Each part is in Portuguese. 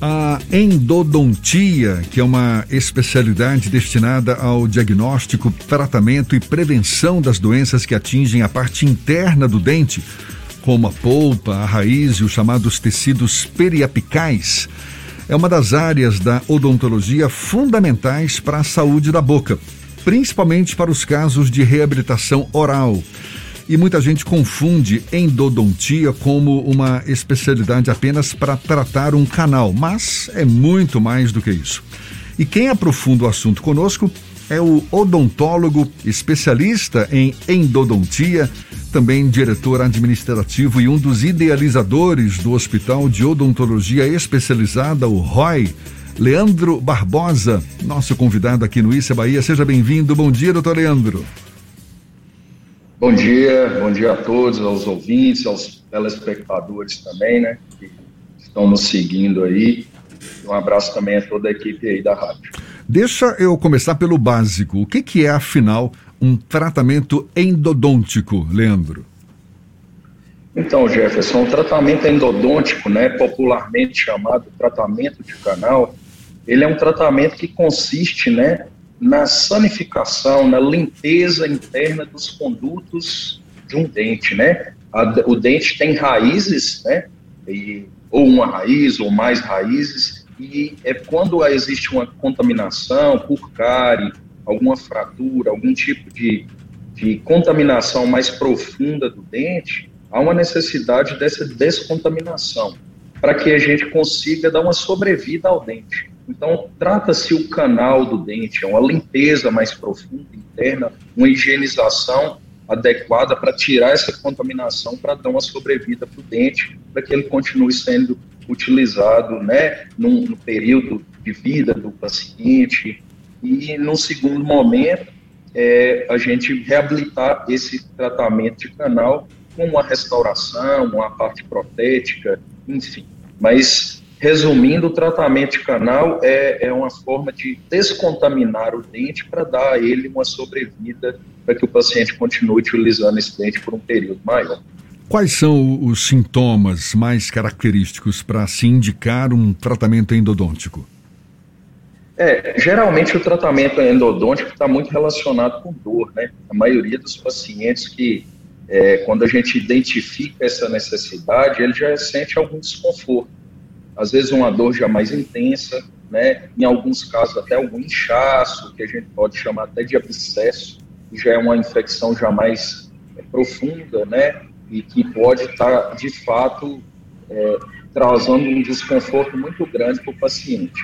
A endodontia, que é uma especialidade destinada ao diagnóstico, tratamento e prevenção das doenças que atingem a parte interna do dente, como a polpa, a raiz e os chamados tecidos periapicais, é uma das áreas da odontologia fundamentais para a saúde da boca, principalmente para os casos de reabilitação oral. E muita gente confunde endodontia como uma especialidade apenas para tratar um canal, mas é muito mais do que isso. E quem aprofunda o assunto conosco é o odontólogo especialista em endodontia, também diretor administrativo e um dos idealizadores do Hospital de Odontologia Especializada, o ROI, Leandro Barbosa, nosso convidado aqui no Issa Bahia. Seja bem-vindo. Bom dia, doutor Leandro. Bom dia, bom dia a todos, aos ouvintes, aos telespectadores também, né, que estão nos seguindo aí. Um abraço também a toda a equipe aí da rádio. Deixa eu começar pelo básico. O que, que é, afinal, um tratamento endodôntico, Leandro? Então, Jefferson, o tratamento endodôntico, né, popularmente chamado tratamento de canal, ele é um tratamento que consiste, né, na sanificação, na limpeza interna dos condutos de um dente, né? A, o dente tem raízes, né? E, ou uma raiz ou mais raízes, e é quando existe uma contaminação por cárie, alguma fratura, algum tipo de, de contaminação mais profunda do dente, há uma necessidade dessa descontaminação para que a gente consiga dar uma sobrevida ao dente. Então, trata-se o canal do dente, é uma limpeza mais profunda interna, uma higienização adequada para tirar essa contaminação, para dar uma sobrevida para o dente, para que ele continue sendo utilizado né, no, período de vida do paciente. E, no segundo momento, é, a gente reabilitar esse tratamento de canal com uma restauração, uma parte protética, enfim. Mas Resumindo, o tratamento de canal é, é uma forma de descontaminar o dente para dar a ele uma sobrevida para que o paciente continue utilizando esse dente por um período maior. Quais são os sintomas mais característicos para se indicar um tratamento endodôntico? É, geralmente o tratamento endodôntico está muito relacionado com dor, né? A maioria dos pacientes que, é, quando a gente identifica essa necessidade, ele já sente algum desconforto às vezes uma dor já mais intensa, né? Em alguns casos até algum inchaço, que a gente pode chamar até de abscesso, que já é uma infecção já mais é, profunda, né? E que pode estar, de fato, é, trazendo um desconforto muito grande para o paciente.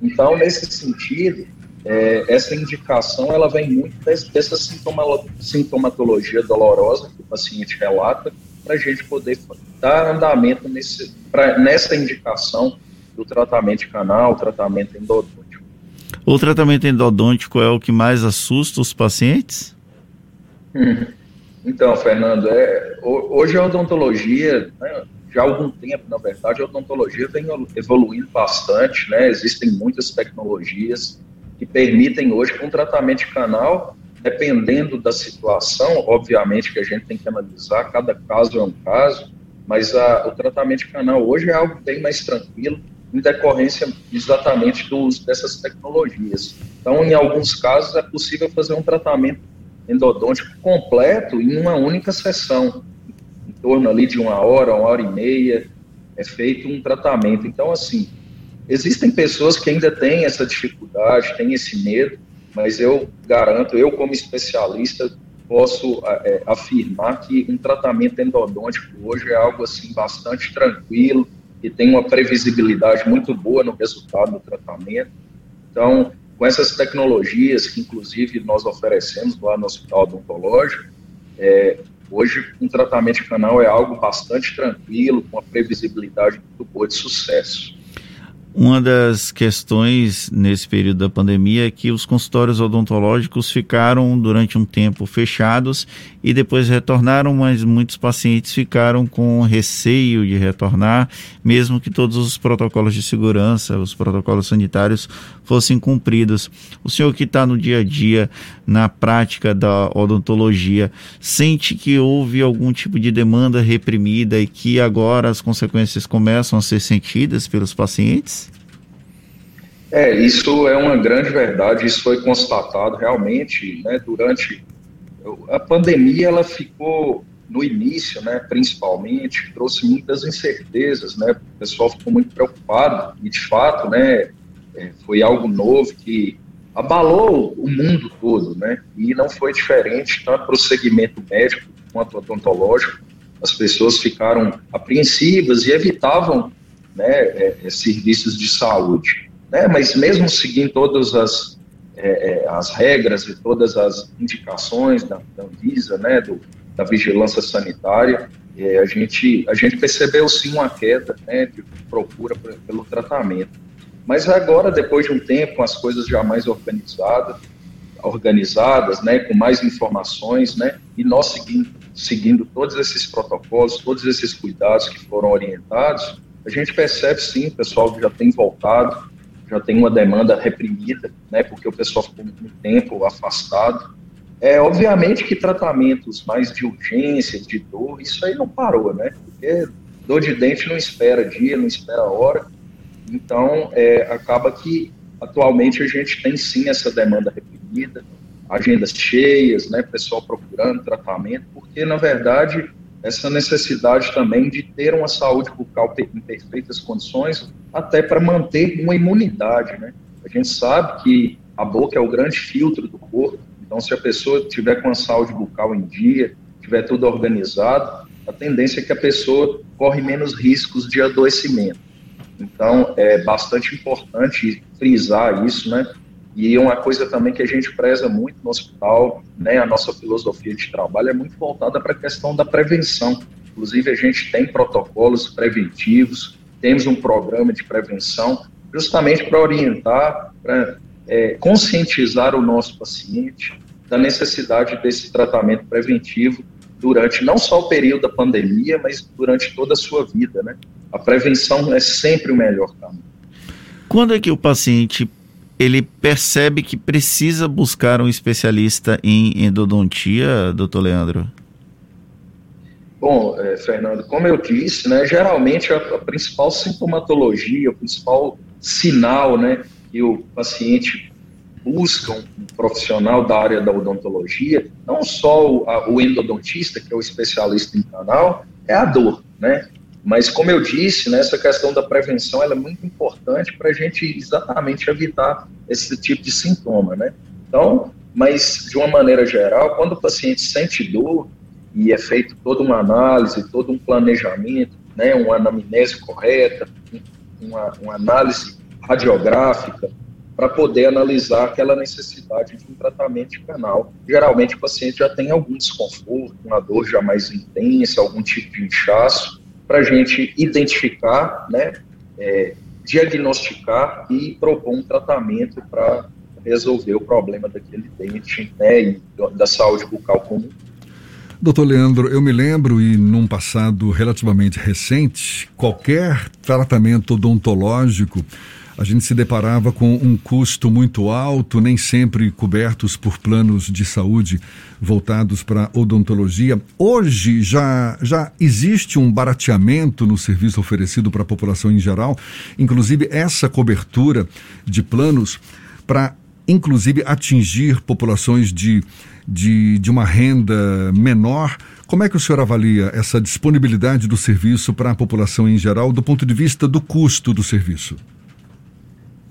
Então, nesse sentido, é, essa indicação ela vem muito dessa sintomatologia dolorosa que o paciente relata, para a gente poder dar andamento nesse, pra, nessa indicação do tratamento de canal, tratamento endodôntico. O tratamento endodôntico é o que mais assusta os pacientes? Hum. Então, Fernando, é, hoje a odontologia, né, já há algum tempo, na verdade, a odontologia vem evoluindo bastante, né? Existem muitas tecnologias que permitem hoje com um tratamento de canal dependendo da situação, obviamente que a gente tem que analisar, cada caso é um caso, mas a, o tratamento de canal hoje é algo bem mais tranquilo, em decorrência exatamente do uso dessas tecnologias. Então, em alguns casos, é possível fazer um tratamento endodôntico completo em uma única sessão, em torno ali de uma hora, uma hora e meia, é feito um tratamento. Então, assim, existem pessoas que ainda têm essa dificuldade, têm esse medo, mas eu garanto, eu como especialista, posso é, afirmar que um tratamento endodôntico hoje é algo assim bastante tranquilo e tem uma previsibilidade muito boa no resultado do tratamento. Então, com essas tecnologias que inclusive nós oferecemos lá no Hospital Odontológico, é, hoje um tratamento canal é algo bastante tranquilo, com uma previsibilidade muito boa de sucesso. Uma das questões nesse período da pandemia é que os consultórios odontológicos ficaram durante um tempo fechados e depois retornaram, mas muitos pacientes ficaram com receio de retornar, mesmo que todos os protocolos de segurança, os protocolos sanitários fossem cumpridos. O senhor que está no dia a dia, na prática da odontologia, sente que houve algum tipo de demanda reprimida e que agora as consequências começam a ser sentidas pelos pacientes? É, isso é uma grande verdade, isso foi constatado realmente, né, durante a pandemia, ela ficou no início, né, principalmente, trouxe muitas incertezas, né, o pessoal ficou muito preocupado e, de fato, né, é, foi algo novo que abalou o mundo todo, né, e não foi diferente tanto para o segmento médico quanto odontológico, as pessoas ficaram apreensivas e evitavam, né, é, serviços de saúde né? mas mesmo seguindo todas as, é, é, as regras e todas as indicações da, da Anvisa, né, do, da vigilância sanitária, é, a, gente, a gente percebeu sim uma queda né, de procura pelo tratamento. Mas agora, depois de um tempo, as coisas já mais organizadas, organizadas, né, com mais informações, né, e nós seguindo, seguindo todos esses protocolos, todos esses cuidados que foram orientados, a gente percebe sim, pessoal já tem voltado, já tem uma demanda reprimida, né, porque o pessoal ficou muito tempo afastado. É, obviamente que tratamentos mais de urgência, de dor, isso aí não parou, né? Porque dor de dente não espera dia, não espera hora. Então, é, acaba que atualmente a gente tem sim essa demanda reprimida, agendas cheias, né? Pessoal procurando tratamento, porque na verdade essa necessidade também de ter uma saúde bucal em perfeitas condições, até para manter uma imunidade, né? A gente sabe que a boca é o grande filtro do corpo, então se a pessoa tiver com a saúde bucal em dia, tiver tudo organizado, a tendência é que a pessoa corre menos riscos de adoecimento. Então, é bastante importante frisar isso, né? E uma coisa também que a gente preza muito no hospital, né, a nossa filosofia de trabalho é muito voltada para a questão da prevenção. Inclusive, a gente tem protocolos preventivos, temos um programa de prevenção, justamente para orientar, para é, conscientizar o nosso paciente da necessidade desse tratamento preventivo durante não só o período da pandemia, mas durante toda a sua vida. Né? A prevenção é sempre o melhor caminho. Quando é que o paciente ele percebe que precisa buscar um especialista em endodontia, doutor Leandro? Bom, é, Fernando, como eu disse, né, geralmente a, a, principal sintomatologia, o principal sinal né, que o paciente busca um, profissional da área da odontologia, não só o, a, o endodontista, que é o especialista em canal, é a dor, né? Mas, como eu disse, né, essa questão da prevenção é muito importante para a gente exatamente evitar esse tipo de sintoma, né? Então, mas, de uma maneira geral, quando o paciente sente dor e é feito toda uma análise, todo um planejamento, né, uma anamnese correta, uma, uma análise radiográfica, para poder analisar aquela necessidade de um tratamento canal. Geralmente o paciente já tem algum desconforto, uma dor já mais intensa, algum tipo de inchaço, para a gente identificar, né, é, diagnosticar e propor um tratamento para resolver o problema daquele dente né, e da saúde bucal comum. Doutor Leandro, eu me lembro, e num passado relativamente recente, qualquer tratamento odontológico a gente se deparava com um custo muito alto, nem sempre cobertos por planos de saúde voltados para odontologia. Hoje já, já existe um barateamento no serviço oferecido para a população em geral, inclusive essa cobertura de planos para, inclusive, atingir populações de, de, de uma renda menor. Como é que o senhor avalia essa disponibilidade do serviço para a população em geral, do ponto de vista do custo do serviço?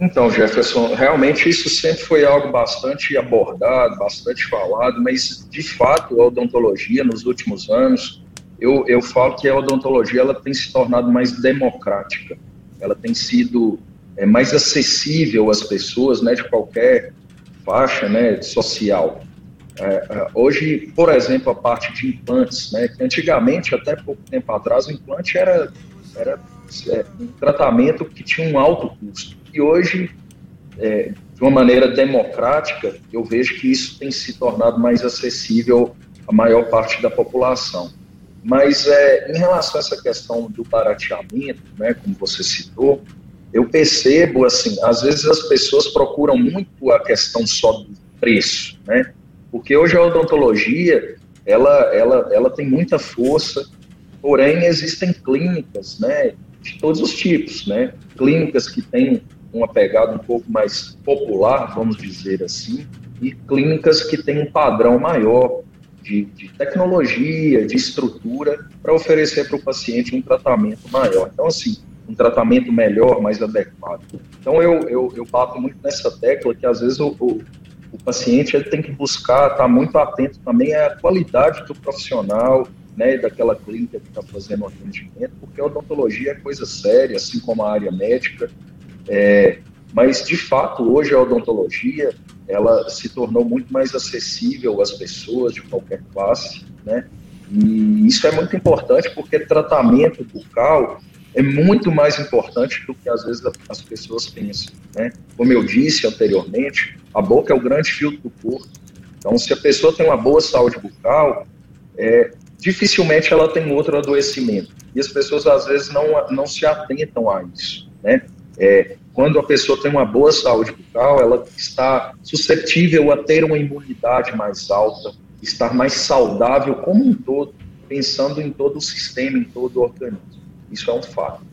Então, Jefferson, realmente isso sempre foi algo bastante abordado, bastante falado, mas de fato a odontologia nos últimos anos, eu, eu falo que a odontologia ela tem se tornado mais democrática, ela tem sido é, mais acessível às pessoas, né, de qualquer faixa, né, social. É, é hoje, por exemplo, a parte de implantes, né, que antigamente, até pouco tempo atrás, o implante era, era é, um tratamento que tinha um alto custo. E hoje, é, de uma maneira democrática, eu vejo que isso tem se tornado mais acessível à maior parte da população. Mas é, em relação a essa questão do barateamento, né, como você citou, eu percebo, assim, às vezes as pessoas procuram muito a questão só do preço, né? Porque hoje a odontologia, ela, ela, ela tem muita força, porém existem clínicas, né, de todos os tipos, né? Clínicas que têm uma pegada um pouco mais popular, vamos dizer assim, e clínicas que têm um padrão maior de, de tecnologia, de estrutura, para oferecer para o paciente um tratamento maior. Então, assim, um tratamento melhor, mais adequado. Então, eu, eu, eu bato muito nessa tecla que, às vezes, o, o, o paciente ele tem que buscar, estar tá muito atento também à qualidade do profissional, né, daquela clínica que está fazendo o atendimento, porque a odontologia é coisa séria, assim como a área médica. É, mas, de fato, hoje a odontologia ela se tornou muito mais acessível às pessoas de qualquer classe, né? E isso é muito importante porque tratamento bucal é muito mais importante do que às vezes as pessoas pensam, né? Como eu disse anteriormente, a boca é o grande filtro do corpo. Então, se a pessoa tem uma boa saúde bucal, é, dificilmente ela tem outro adoecimento. E as pessoas às vezes não, não se atentam a isso, né? É, quando a pessoa tem uma boa saúde bucal, ela está suscetível a ter uma imunidade mais alta, estar mais saudável como um todo, pensando em todo o sistema, em todo o organismo. Isso é um fato.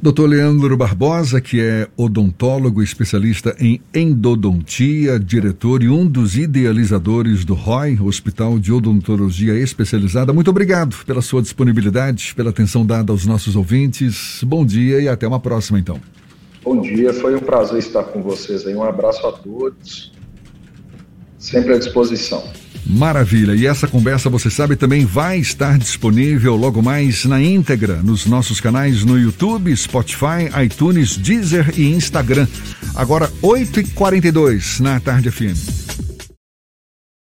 Dr. Leandro Barbosa, que é odontólogo especialista em endodontia, diretor e um dos idealizadores do ROI, Hospital de Odontologia Especializada. Muito obrigado pela sua disponibilidade, pela atenção dada aos nossos ouvintes. Bom dia e até uma próxima, então. Bom dia, foi um prazer estar com vocês aí. Um abraço a todos. Sempre à disposição. Maravilha. E essa conversa, você sabe, também vai estar disponível logo mais na íntegra nos nossos canais no YouTube, Spotify, iTunes, Deezer e Instagram. Agora, 8h42 na Tarde FM.